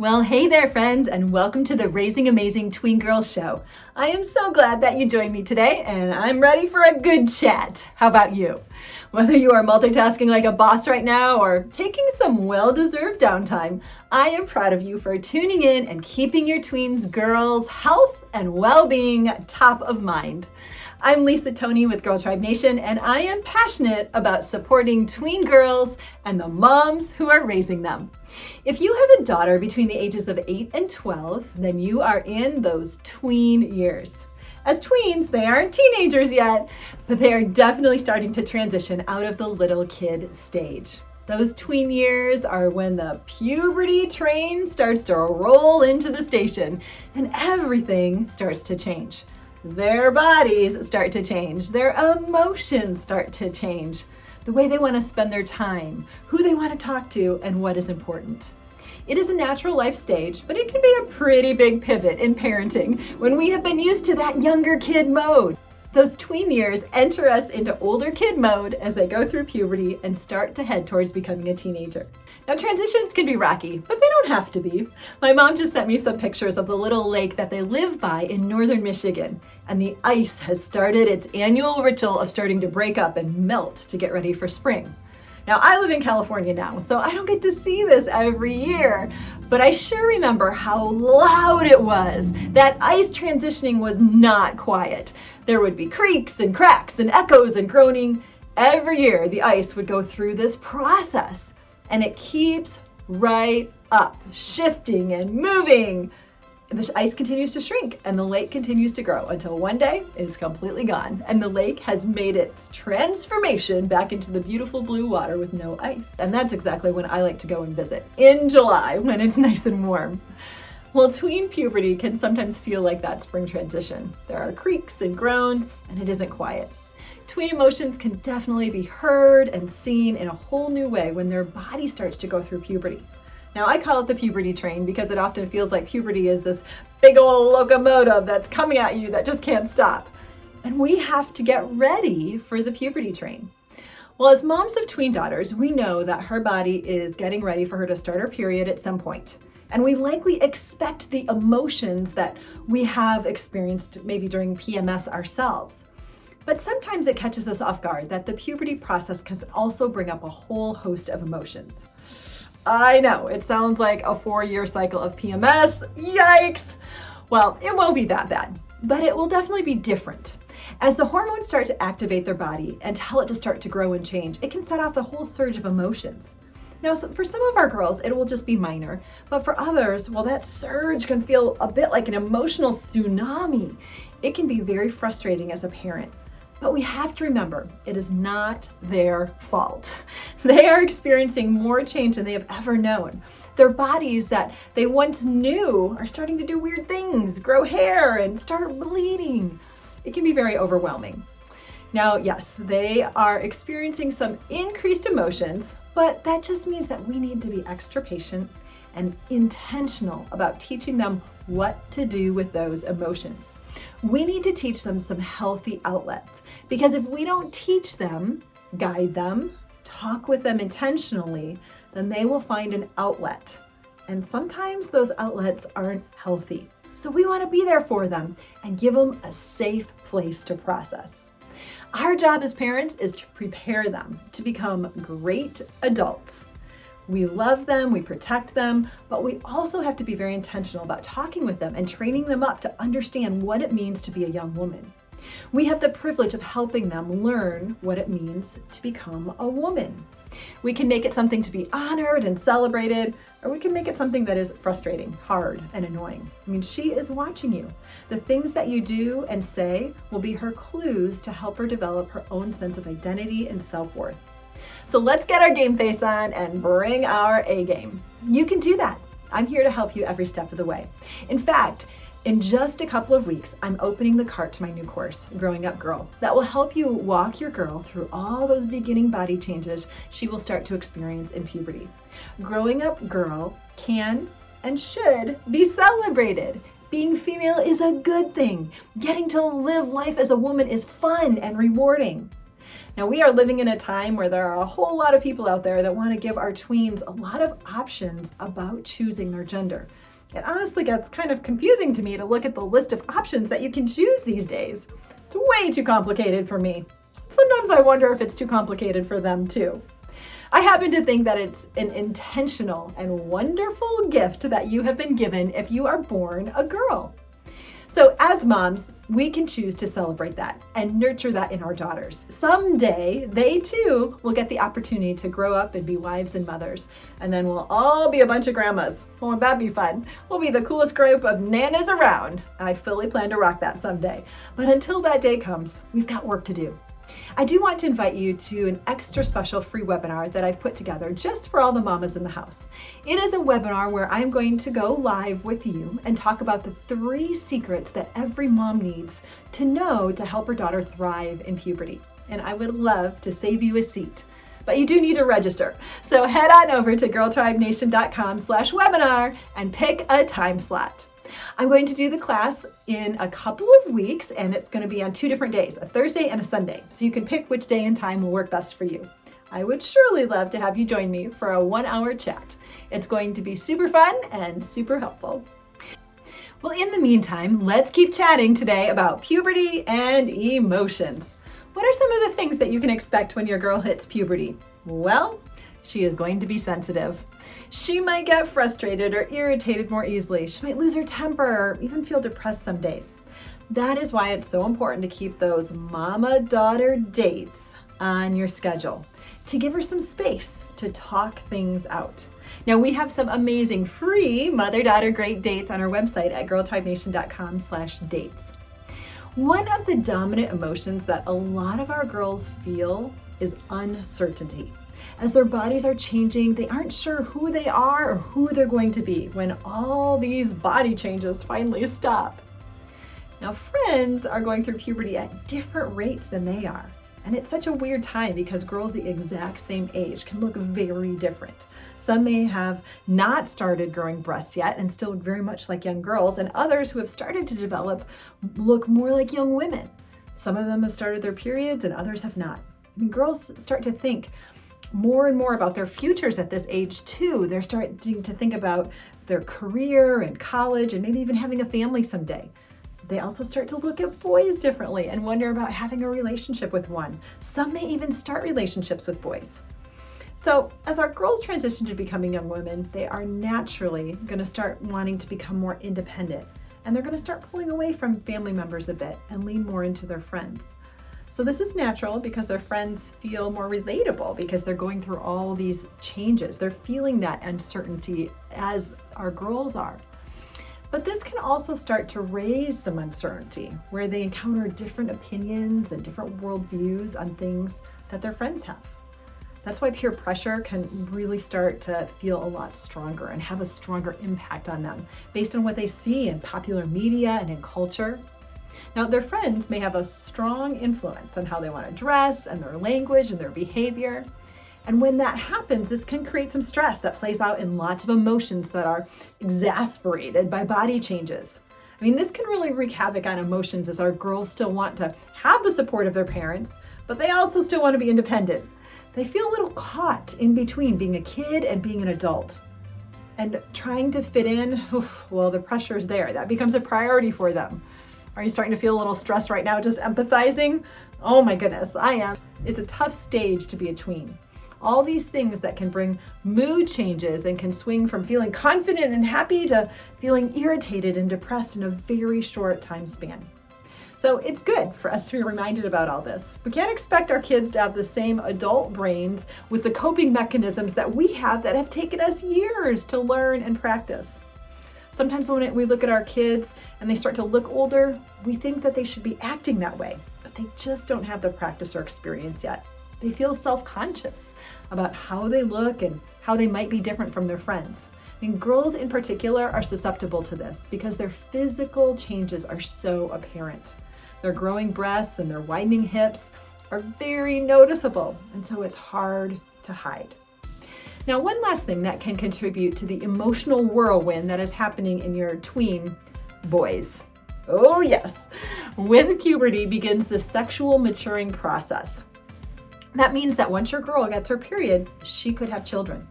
Well, hey there, friends, and welcome to the Raising Amazing Tween Girls Show. I am so glad that you joined me today, and I'm ready for a good chat. How about you? Whether you are multitasking like a boss right now or taking some well deserved downtime, I am proud of you for tuning in and keeping your tweens girls' health and well being top of mind. I'm Lisa Tony with Girl Tribe Nation, and I am passionate about supporting tween girls and the moms who are raising them. If you have a daughter between the ages of 8 and 12, then you are in those tween years. As tweens, they aren't teenagers yet, but they are definitely starting to transition out of the little kid stage. Those tween years are when the puberty train starts to roll into the station and everything starts to change their bodies start to change, their emotions start to change, the way they want to spend their time, who they want to talk to, and what is important. It is a natural life stage, but it can be a pretty big pivot in parenting when we have been used to that younger kid mode. Those tween years enter us into older kid mode as they go through puberty and start to head towards becoming a teenager. Now, transitions can be rocky, but they don't have to be. My mom just sent me some pictures of the little lake that they live by in northern Michigan, and the ice has started its annual ritual of starting to break up and melt to get ready for spring. Now, I live in California now, so I don't get to see this every year, but I sure remember how loud it was. That ice transitioning was not quiet. There would be creaks and cracks and echoes and groaning. Every year, the ice would go through this process, and it keeps right up, shifting and moving the ice continues to shrink and the lake continues to grow until one day it's completely gone and the lake has made its transformation back into the beautiful blue water with no ice. And that's exactly when I like to go and visit in July when it's nice and warm. Well, tween puberty can sometimes feel like that spring transition. There are creaks and groans, and it isn't quiet. Tween emotions can definitely be heard and seen in a whole new way when their body starts to go through puberty. Now, I call it the puberty train because it often feels like puberty is this big old locomotive that's coming at you that just can't stop. And we have to get ready for the puberty train. Well, as moms of tween daughters, we know that her body is getting ready for her to start her period at some point. And we likely expect the emotions that we have experienced maybe during PMS ourselves. But sometimes it catches us off guard that the puberty process can also bring up a whole host of emotions. I know, it sounds like a four year cycle of PMS. Yikes! Well, it won't be that bad, but it will definitely be different. As the hormones start to activate their body and tell it to start to grow and change, it can set off a whole surge of emotions. Now, for some of our girls, it will just be minor, but for others, well, that surge can feel a bit like an emotional tsunami. It can be very frustrating as a parent. But we have to remember, it is not their fault. They are experiencing more change than they have ever known. Their bodies that they once knew are starting to do weird things, grow hair, and start bleeding. It can be very overwhelming. Now, yes, they are experiencing some increased emotions, but that just means that we need to be extra patient and intentional about teaching them what to do with those emotions. We need to teach them some healthy outlets because if we don't teach them, guide them, talk with them intentionally, then they will find an outlet. And sometimes those outlets aren't healthy. So we want to be there for them and give them a safe place to process. Our job as parents is to prepare them to become great adults we love them, we protect them, but we also have to be very intentional about talking with them and training them up to understand what it means to be a young woman. We have the privilege of helping them learn what it means to become a woman. We can make it something to be honored and celebrated, or we can make it something that is frustrating, hard, and annoying. I mean, she is watching you. The things that you do and say will be her clues to help her develop her own sense of identity and self worth. So let's get our game face on and bring our A game. You can do that. I'm here to help you every step of the way. In fact, in just a couple of weeks, I'm opening the cart to my new course, Growing Up Girl, that will help you walk your girl through all those beginning body changes she will start to experience in puberty. Growing Up Girl can and should be celebrated. Being female is a good thing. Getting to live life as a woman is fun and rewarding. Now, we are living in a time where there are a whole lot of people out there that want to give our tweens a lot of options about choosing their gender. It honestly gets kind of confusing to me to look at the list of options that you can choose these days. It's way too complicated for me. Sometimes I wonder if it's too complicated for them too. I happen to think that it's an intentional and wonderful gift that you have been given if you are born a girl. So, as moms, we can choose to celebrate that and nurture that in our daughters. Someday, they too will get the opportunity to grow up and be wives and mothers. And then we'll all be a bunch of grandmas. Won't that be fun? We'll be the coolest group of nanas around. I fully plan to rock that someday. But until that day comes, we've got work to do. I do want to invite you to an extra special free webinar that I've put together just for all the mamas in the house. It is a webinar where I'm going to go live with you and talk about the three secrets that every mom needs to know to help her daughter thrive in puberty. And I would love to save you a seat but you do need to register. So head on over to girltribenation.com slash webinar and pick a time slot. I'm going to do the class in a couple of weeks and it's going to be on two different days, a Thursday and a Sunday. So you can pick which day and time will work best for you. I would surely love to have you join me for a one hour chat. It's going to be super fun and super helpful. Well, in the meantime, let's keep chatting today about puberty and emotions. What are some of the things that you can expect when your girl hits puberty? Well, she is going to be sensitive. She might get frustrated or irritated more easily. She might lose her temper or even feel depressed some days. That is why it's so important to keep those mama daughter dates on your schedule to give her some space to talk things out. Now we have some amazing free mother daughter great dates on our website at girltribenation.com slash dates. One of the dominant emotions that a lot of our girls feel is uncertainty. As their bodies are changing, they aren't sure who they are or who they're going to be when all these body changes finally stop. Now, friends are going through puberty at different rates than they are. And it's such a weird time because girls the exact same age can look very different. Some may have not started growing breasts yet and still very much like young girls, and others who have started to develop look more like young women. Some of them have started their periods and others have not. Mean, girls start to think, more and more about their futures at this age too. They're starting to think about their career and college and maybe even having a family someday. They also start to look at boys differently and wonder about having a relationship with one. Some may even start relationships with boys. So, as our girls transition to becoming young women, they are naturally going to start wanting to become more independent and they're going to start pulling away from family members a bit and lean more into their friends. So this is natural because their friends feel more relatable because they're going through all these changes. They're feeling that uncertainty as our girls are. But this can also start to raise some uncertainty where they encounter different opinions and different worldviews on things that their friends have. That's why peer pressure can really start to feel a lot stronger and have a stronger impact on them based on what they see in popular media and in culture. Now, their friends may have a strong influence on how they want to dress and their language and their behavior. And when that happens, this can create some stress that plays out in lots of emotions that are exasperated by body changes. I mean, this can really wreak havoc on emotions as our girls still want to have the support of their parents, but they also still want to be independent. They feel a little caught in between being a kid and being an adult. And trying to fit in, oof, well, the pressure is there. That becomes a priority for them. Are you starting to feel a little stressed right now just empathizing? Oh my goodness, I am. It's a tough stage to be a tween. All these things that can bring mood changes and can swing from feeling confident and happy to feeling irritated and depressed in a very short time span. So it's good for us to be reminded about all this. We can't expect our kids to have the same adult brains with the coping mechanisms that we have that have taken us years to learn and practice. Sometimes when we look at our kids and they start to look older, we think that they should be acting that way, but they just don't have the practice or experience yet. They feel self conscious about how they look and how they might be different from their friends. And girls in particular are susceptible to this because their physical changes are so apparent. Their growing breasts and their widening hips are very noticeable, and so it's hard to hide. Now, one last thing that can contribute to the emotional whirlwind that is happening in your tween boys. Oh, yes. With puberty begins the sexual maturing process. That means that once your girl gets her period, she could have children.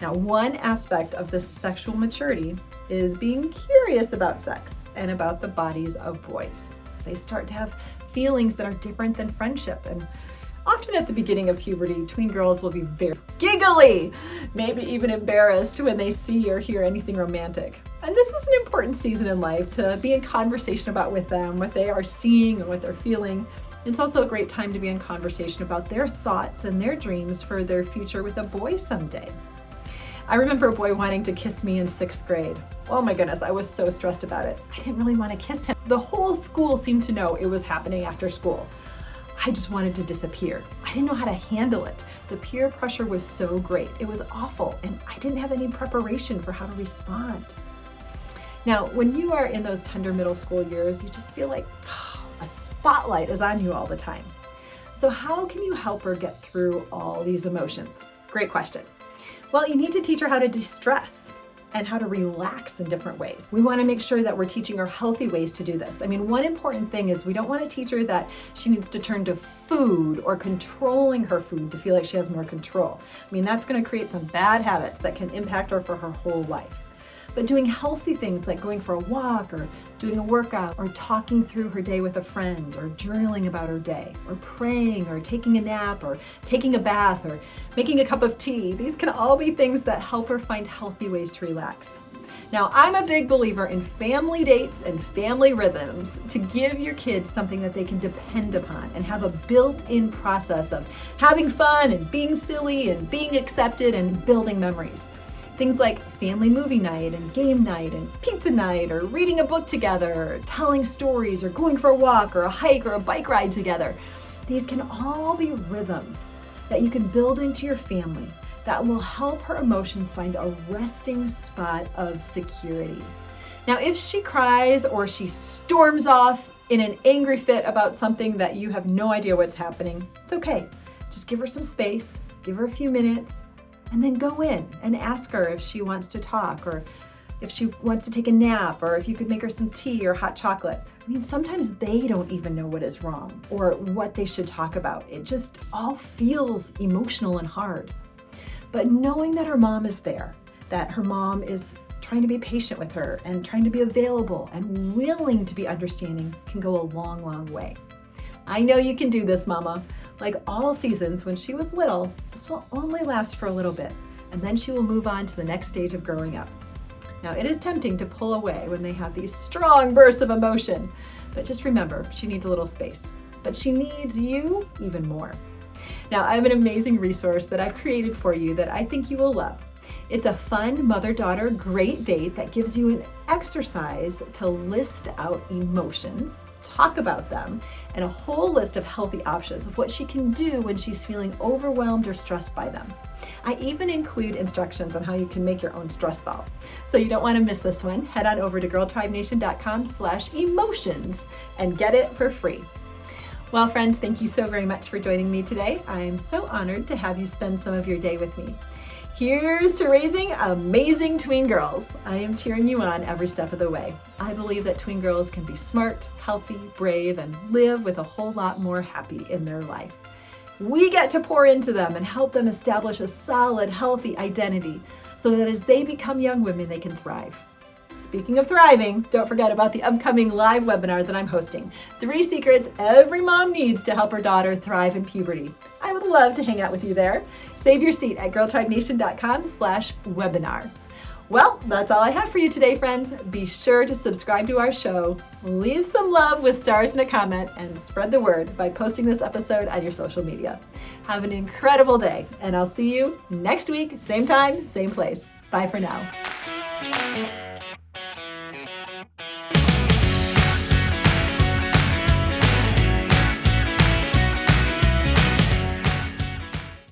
Now, one aspect of this sexual maturity is being curious about sex and about the bodies of boys. They start to have feelings that are different than friendship. And often at the beginning of puberty, tween girls will be very giggly, maybe even embarrassed when they see or hear anything romantic. And this is an important season in life to be in conversation about with them, what they are seeing and what they're feeling. It's also a great time to be in conversation about their thoughts and their dreams for their future with a boy someday. I remember a boy wanting to kiss me in sixth grade. Oh my goodness, I was so stressed about it. I didn't really want to kiss him. The whole school seemed to know it was happening after school. I just wanted to disappear. I didn't know how to handle it. The peer pressure was so great. It was awful, and I didn't have any preparation for how to respond. Now, when you are in those tender middle school years, you just feel like oh, a spotlight is on you all the time. So, how can you help her get through all these emotions? Great question. Well, you need to teach her how to de-stress and how to relax in different ways. We want to make sure that we're teaching her healthy ways to do this. I mean, one important thing is we don't want to teach her that she needs to turn to food or controlling her food to feel like she has more control. I mean, that's going to create some bad habits that can impact her for her whole life. But doing healthy things like going for a walk or doing a workout or talking through her day with a friend or journaling about her day or praying or taking a nap or taking a bath or making a cup of tea, these can all be things that help her find healthy ways to relax. Now, I'm a big believer in family dates and family rhythms to give your kids something that they can depend upon and have a built in process of having fun and being silly and being accepted and building memories. Things like family movie night and game night and pizza night or reading a book together or telling stories or going for a walk or a hike or a bike ride together. These can all be rhythms that you can build into your family that will help her emotions find a resting spot of security. Now, if she cries or she storms off in an angry fit about something that you have no idea what's happening, it's okay. Just give her some space, give her a few minutes, and then go in and ask her if she wants to talk or if she wants to take a nap or if you could make her some tea or hot chocolate. I mean, sometimes they don't even know what is wrong or what they should talk about. It just all feels emotional and hard. But knowing that her mom is there, that her mom is trying to be patient with her and trying to be available and willing to be understanding can go a long, long way. I know you can do this, Mama. Like all seasons, when she was little, this will only last for a little bit, and then she will move on to the next stage of growing up. Now, it is tempting to pull away when they have these strong bursts of emotion, but just remember, she needs a little space. But she needs you even more. Now, I have an amazing resource that I've created for you that I think you will love. It's a fun mother daughter great date that gives you an exercise to list out emotions, talk about them, and a whole list of healthy options of what she can do when she's feeling overwhelmed or stressed by them. I even include instructions on how you can make your own stress ball. So you don't want to miss this one. Head on over to girltribenation.com slash emotions and get it for free. Well, friends, thank you so very much for joining me today. I am so honored to have you spend some of your day with me. Here's to raising amazing tween girls. I am cheering you on every step of the way. I believe that tween girls can be smart, healthy, brave, and live with a whole lot more happy in their life. We get to pour into them and help them establish a solid, healthy identity so that as they become young women, they can thrive. Speaking of thriving, don't forget about the upcoming live webinar that I'm hosting Three Secrets Every Mom Needs to Help Her Daughter Thrive in Puberty. I would love to hang out with you there. Save your seat at girltribenation.com slash webinar. Well, that's all I have for you today, friends. Be sure to subscribe to our show, leave some love with stars and a comment, and spread the word by posting this episode on your social media. Have an incredible day, and I'll see you next week, same time, same place. Bye for now.